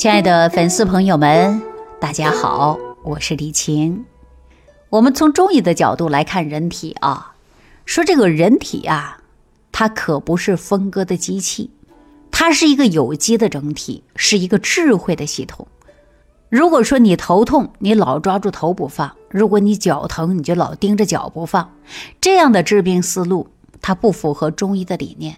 亲爱的粉丝朋友们，大家好，我是李晴。我们从中医的角度来看人体啊，说这个人体啊，它可不是分割的机器，它是一个有机的整体，是一个智慧的系统。如果说你头痛，你老抓住头不放；如果你脚疼，你就老盯着脚不放，这样的治病思路，它不符合中医的理念。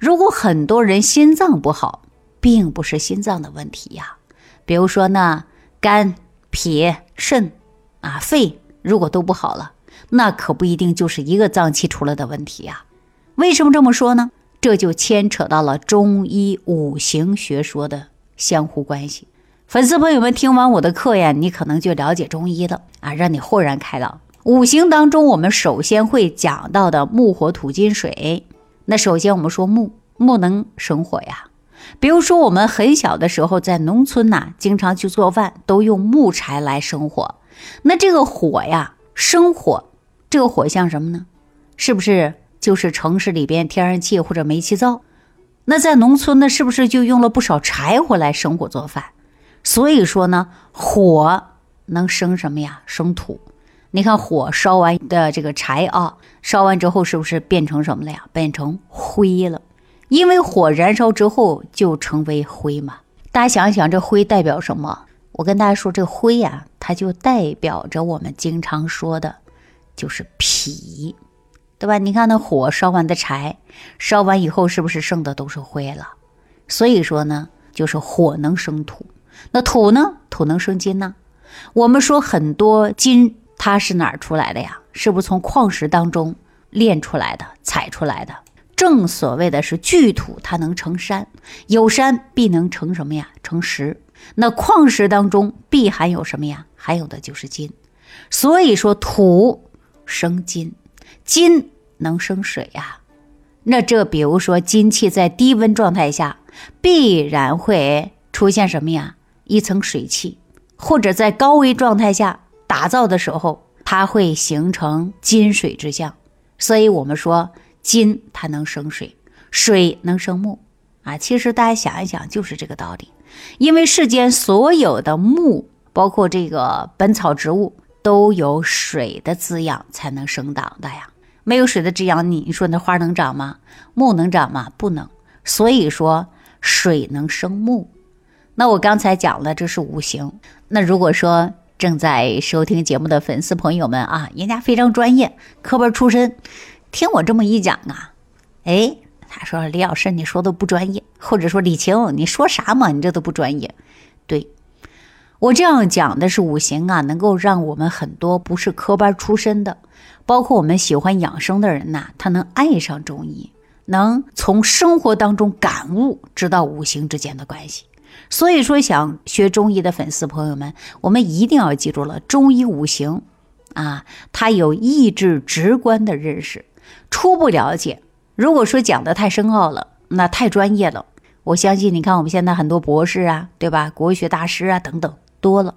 如果很多人心脏不好，并不是心脏的问题呀，比如说呢，肝、脾、肾啊、肺，如果都不好了，那可不一定就是一个脏器出了的问题呀。为什么这么说呢？这就牵扯到了中医五行学说的相互关系。粉丝朋友们，听完我的课呀，你可能就了解中医了啊，让你豁然开朗。五行当中，我们首先会讲到的木、火、土、金、水。那首先我们说木，木能生火呀。比如说我们很小的时候在农村呐，经常去做饭，都用木柴来生火。那这个火呀，生火，这个火像什么呢？是不是就是城市里边天然气或者煤气灶？那在农村呢，是不是就用了不少柴火来生火做饭？所以说呢，火能生什么呀？生土。你看火烧完的这个柴啊，烧完之后是不是变成什么了呀？变成灰了。因为火燃烧之后就成为灰嘛。大家想一想，这灰代表什么？我跟大家说，这灰呀，它就代表着我们经常说的，就是脾，对吧？你看那火烧完的柴，烧完以后是不是剩的都是灰了？所以说呢，就是火能生土。那土呢？土能生金呢？我们说很多金，它是哪儿出来的呀？是不是从矿石当中炼出来的、采出来的？正所谓的是聚土，它能成山；有山必能成什么呀？成石。那矿石当中必含有什么呀？含有的就是金。所以说土生金，金能生水呀。那这比如说金气在低温状态下，必然会出现什么呀？一层水汽，或者在高温状态下打造的时候，它会形成金水之象。所以，我们说金它能生水，水能生木啊。其实大家想一想，就是这个道理。因为世间所有的木，包括这个本草植物，都有水的滋养才能生长的呀。没有水的滋养，你你说那花能长吗？木能长吗？不能。所以说，水能生木。那我刚才讲了，这是五行。那如果说正在收听节目的粉丝朋友们啊，人家非常专业，科班出身，听我这么一讲啊，哎，他说李老师你说的不专业，或者说李晴你说啥嘛，你这都不专业。对我这样讲的是五行啊，能够让我们很多不是科班出身的，包括我们喜欢养生的人呐，他能爱上中医，能从生活当中感悟，知道五行之间的关系。所以说，想学中医的粉丝朋友们，我们一定要记住了，中医五行啊，它有意志直观的认识。初步了解，如果说讲的太深奥了，那太专业了，我相信你看我们现在很多博士啊，对吧？国学大师啊等等多了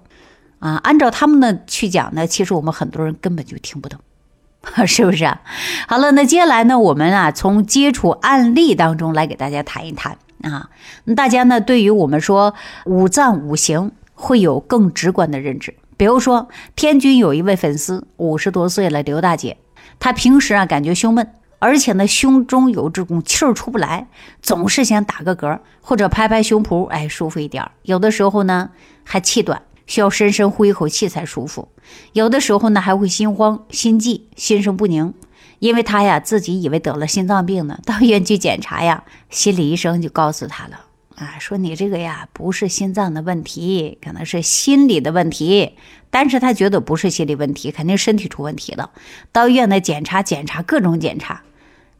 啊，按照他们的去讲呢，其实我们很多人根本就听不懂，是不是啊？好了，那接下来呢，我们啊从接触案例当中来给大家谈一谈。啊，大家呢？对于我们说五脏五行会有更直观的认知。比如说，天君有一位粉丝，五十多岁了，刘大姐，她平时啊感觉胸闷，而且呢胸中有这种气儿出不来，总是想打个嗝或者拍拍胸脯，哎，舒服一点。有的时候呢还气短，需要深深呼一口气才舒服。有的时候呢还会心慌、心悸、心神不宁。因为他呀，自己以为得了心脏病呢，到医院去检查呀，心理医生就告诉他了啊，说你这个呀不是心脏的问题，可能是心理的问题。但是他觉得不是心理问题，肯定身体出问题了。到医院呢检查检查各种检查，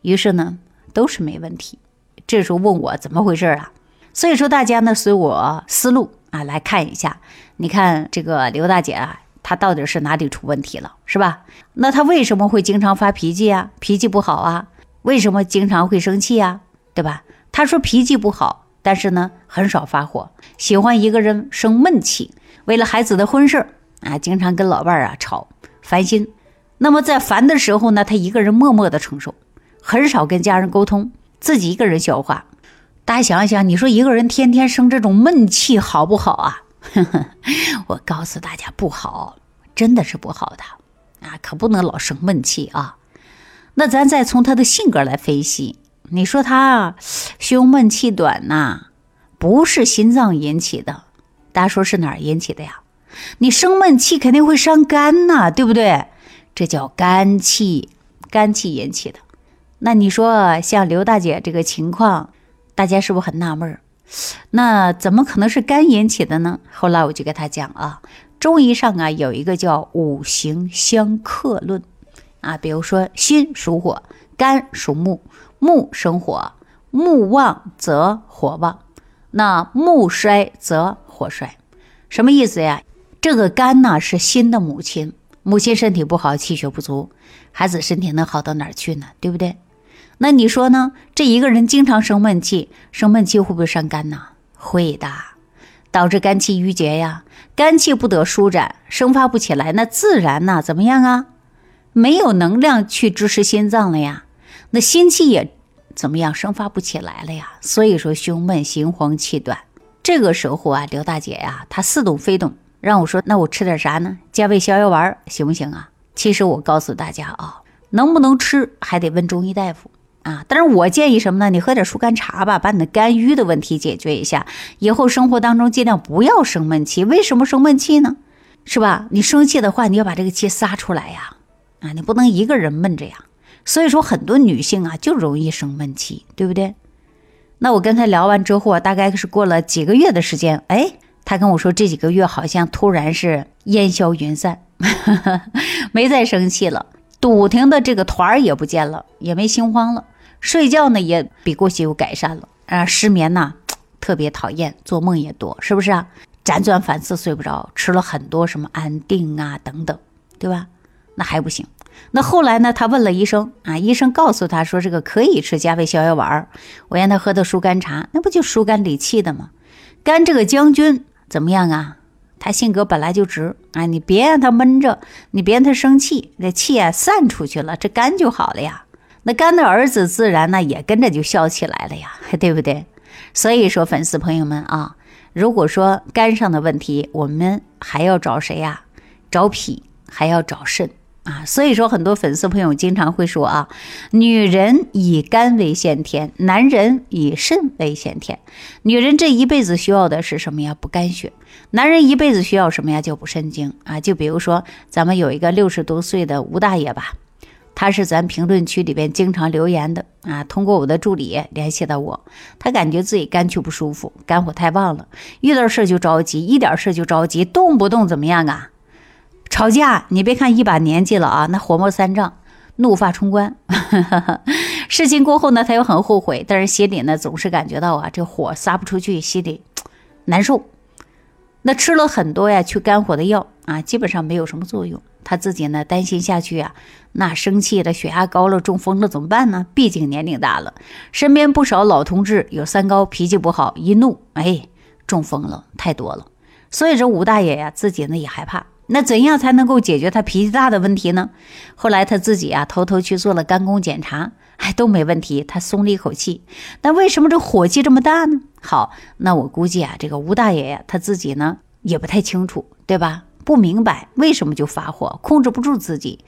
于是呢都是没问题。这时候问我怎么回事啊？所以说大家呢随我思路啊来看一下，你看这个刘大姐啊。她到底是哪里出问题了，是吧？那她为什么会经常发脾气啊？脾气不好啊？为什么经常会生气啊？对吧？她说脾气不好，但是呢很少发火，喜欢一个人生闷气。为了孩子的婚事啊，经常跟老伴儿啊吵，烦心。那么在烦的时候呢，他一个人默默的承受，很少跟家人沟通，自己一个人消化。大家想一想，你说一个人天天生这种闷气好不好啊？我告诉大家不好，真的是不好的啊，可不能老生闷气啊。那咱再从他的性格来分析，你说他胸闷气短呐，不是心脏引起的，大家说是哪儿引起的呀？你生闷气肯定会伤肝呐，对不对？这叫肝气，肝气引起的。那你说像刘大姐这个情况？大家是不是很纳闷儿？那怎么可能是肝引起的呢？后来我就给他讲啊，中医上啊有一个叫五行相克论啊，比如说心属火，肝属木，木生火，木旺则火旺，那木衰则火衰，什么意思呀？这个肝呢是心的母亲，母亲身体不好，气血不足，孩子身体能好到哪儿去呢？对不对？那你说呢？这一个人经常生闷气，生闷气会不会伤肝呢？会的，导致肝气郁结呀，肝气不得舒展，生发不起来，那自然呢怎么样啊？没有能量去支持心脏了呀，那心气也怎么样？生发不起来了呀。所以说胸闷心慌气短，这个时候啊，刘大姐呀，她似懂非懂，让我说那我吃点啥呢？加味逍遥丸行不行啊？其实我告诉大家啊，能不能吃还得问中医大夫。啊，但是我建议什么呢？你喝点疏肝茶吧，把你的肝郁的问题解决一下。以后生活当中尽量不要生闷气。为什么生闷气呢？是吧？你生气的话，你要把这个气撒出来呀。啊，你不能一个人闷着呀。所以说，很多女性啊就容易生闷气，对不对？那我跟他聊完之后啊，大概是过了几个月的时间，哎，他跟我说这几个月好像突然是烟消云散，没再生气了，堵停的这个团儿也不见了，也没心慌了。睡觉呢也比过去有改善了啊，失眠呐特别讨厌，做梦也多，是不是啊？辗转反侧睡不着，吃了很多什么安定啊等等，对吧？那还不行。那后来呢？他问了医生啊，医生告诉他说这个可以吃加味逍遥丸我让他喝的疏肝茶，那不就疏肝理气的吗？肝这个将军怎么样啊？他性格本来就直啊，你别让他闷着，你别让他生气，那气啊散出去了，这肝就好了呀。那肝的儿子自然呢也跟着就笑起来了呀，对不对？所以说，粉丝朋友们啊，如果说肝上的问题，我们还要找谁呀？找脾，还要找肾啊。所以说，很多粉丝朋友经常会说啊，女人以肝为先天，男人以肾为先天。女人这一辈子需要的是什么呀？补肝血。男人一辈子需要什么呀？就补肾精啊。就比如说，咱们有一个六十多岁的吴大爷吧。他是咱评论区里边经常留言的啊，通过我的助理联系到我，他感觉自己肝区不舒服，肝火太旺了，遇到事就着急，一点事就着急，动不动怎么样啊？吵架！你别看一把年纪了啊，那火冒三丈，怒发冲冠。事情过后呢，他又很后悔，但是心里呢总是感觉到啊，这火撒不出去，心里难受。那吃了很多呀去肝火的药啊，基本上没有什么作用。他自己呢担心下去啊，那生气了，血压高了，中风了怎么办呢？毕竟年龄大了，身边不少老同志有三高，脾气不好，一怒哎中风了，太多了。所以这吴大爷呀自己呢也害怕。那怎样才能够解决他脾气大的问题呢？后来他自己啊偷偷去做了肝功检查，哎都没问题，他松了一口气。但为什么这火气这么大呢？好，那我估计啊这个吴大爷呀他自己呢也不太清楚，对吧？不明白为什么就发火，控制不住自己，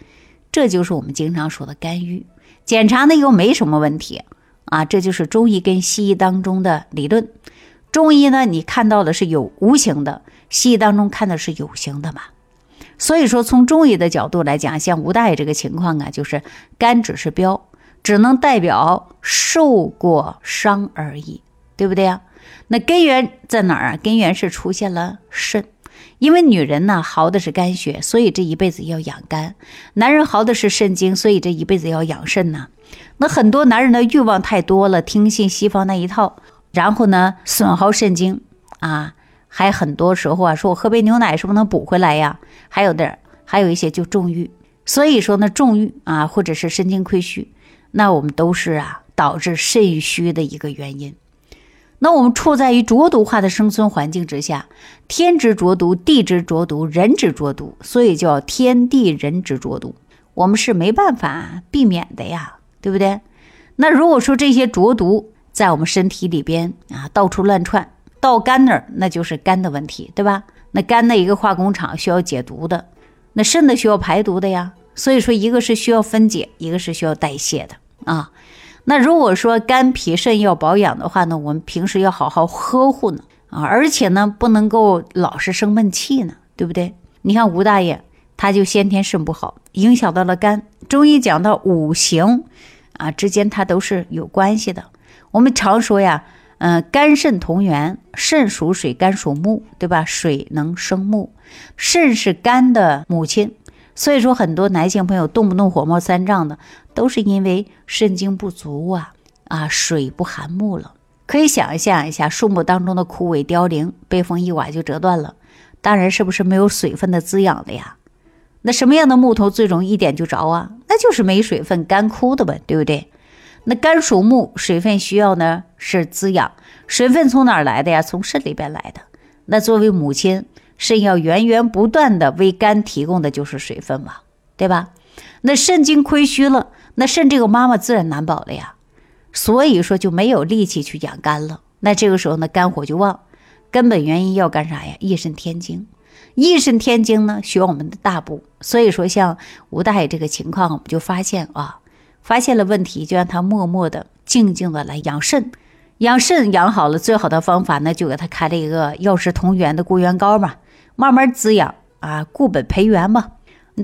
这就是我们经常说的肝郁。检查呢又没什么问题啊，这就是中医跟西医当中的理论。中医呢，你看到的是有无形的，西医当中看的是有形的嘛。所以说，从中医的角度来讲，像吴大爷这个情况啊，就是肝只是标，只能代表受过伤而已，对不对呀？那根源在哪儿啊？根源是出现了肾。因为女人呢耗的是肝血，所以这一辈子要养肝；男人耗的是肾精，所以这一辈子要养肾呢。那很多男人的欲望太多了，听信西方那一套，然后呢损耗肾精啊，还很多时候啊说我喝杯牛奶是不是能补回来呀？还有的还有一些就重欲，所以说呢重欲啊或者是肾精亏虚，那我们都是啊导致肾虚的一个原因。那我们处在于浊毒化的生存环境之下，天之浊毒，地之浊毒，人之浊毒，所以叫天地人之浊毒。我们是没办法避免的呀，对不对？那如果说这些浊毒在我们身体里边啊到处乱窜，到肝那儿那就是肝的问题，对吧？那肝的一个化工厂需要解毒的，那肾的需要排毒的呀。所以说，一个是需要分解，一个是需要代谢的啊。那如果说肝脾肾要保养的话呢，我们平时要好好呵护呢啊，而且呢不能够老是生闷气呢，对不对？你看吴大爷他就先天肾不好，影响到了肝。中医讲到五行啊之间它都是有关系的。我们常说呀，嗯，肝肾同源，肾属水，肝属木，对吧？水能生木，肾是肝的母亲。所以说，很多男性朋友动不动火冒三丈的，都是因为肾精不足啊啊，水不含木了。可以想象一下，树木当中的枯萎凋零，被风一刮就折断了。当然是不是没有水分的滋养的呀？那什么样的木头最容易一点就着啊？那就是没水分、干枯的呗，对不对？那肝属木，水分需要呢是滋养，水分从哪儿来的呀？从肾里边来的。那作为母亲。肾要源源不断的为肝提供的就是水分嘛，对吧？那肾精亏虚了，那肾这个妈妈自然难保了呀。所以说就没有力气去养肝了。那这个时候呢，肝火就旺。根本原因要干啥呀？益肾添精。益肾添精呢，需要我们的大补。所以说，像吴大爷这个情况，我们就发现啊，发现了问题，就让他默默的、静静的来养肾。养肾养好了，最好的方法呢，就给他开了一个药食同源的固元膏嘛。慢慢滋养啊，固本培元嘛。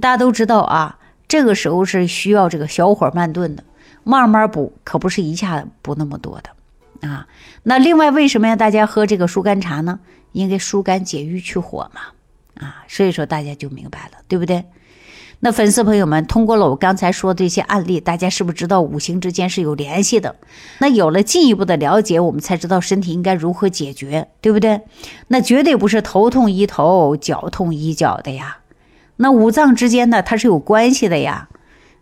大家都知道啊，这个时候是需要这个小火慢炖的，慢慢补，可不是一下补那么多的啊。那另外，为什么要大家喝这个疏肝茶呢？应该疏肝解郁去火嘛啊。所以说大家就明白了，对不对？那粉丝朋友们，通过了我刚才说的这些案例，大家是不是知道五行之间是有联系的？那有了进一步的了解，我们才知道身体应该如何解决，对不对？那绝对不是头痛医头，脚痛医脚的呀。那五脏之间呢，它是有关系的呀，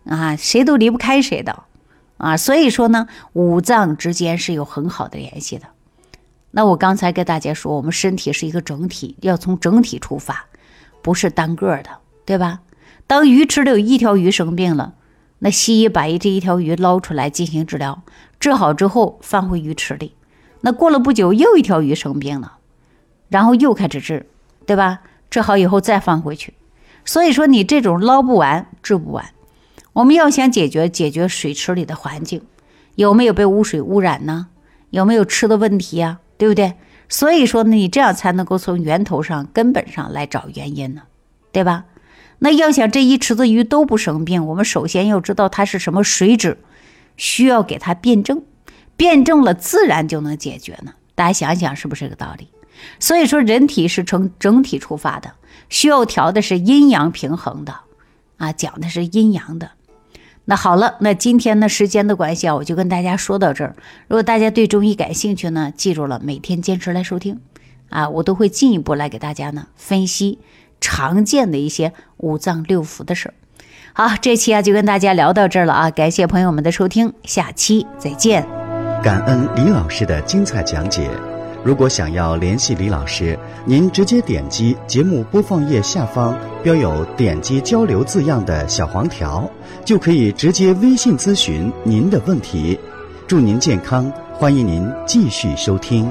啊，谁都离不开谁的，啊，所以说呢，五脏之间是有很好的联系的。那我刚才跟大家说，我们身体是一个整体，要从整体出发，不是单个的，对吧？当鱼池里有一条鱼生病了，那西医把这一条鱼捞出来进行治疗，治好之后放回鱼池里。那过了不久，又一条鱼生病了，然后又开始治，对吧？治好以后再放回去。所以说你这种捞不完，治不完。我们要想解决解决水池里的环境有没有被污水污染呢？有没有吃的问题呀？对不对？所以说你这样才能够从源头上根本上来找原因呢，对吧？那要想这一池子鱼都不生病，我们首先要知道它是什么水质，需要给它辩证，辩证了自然就能解决呢。大家想想是不是这个道理？所以说人体是从整体出发的，需要调的是阴阳平衡的，啊，讲的是阴阳的。那好了，那今天呢时间的关系啊，我就跟大家说到这儿。如果大家对中医感兴趣呢，记住了，每天坚持来收听，啊，我都会进一步来给大家呢分析。常见的一些五脏六腑的事儿，好，这期啊就跟大家聊到这儿了啊，感谢朋友们的收听，下期再见。感恩李老师的精彩讲解。如果想要联系李老师，您直接点击节目播放页下方标有“点击交流”字样的小黄条，就可以直接微信咨询您的问题。祝您健康，欢迎您继续收听。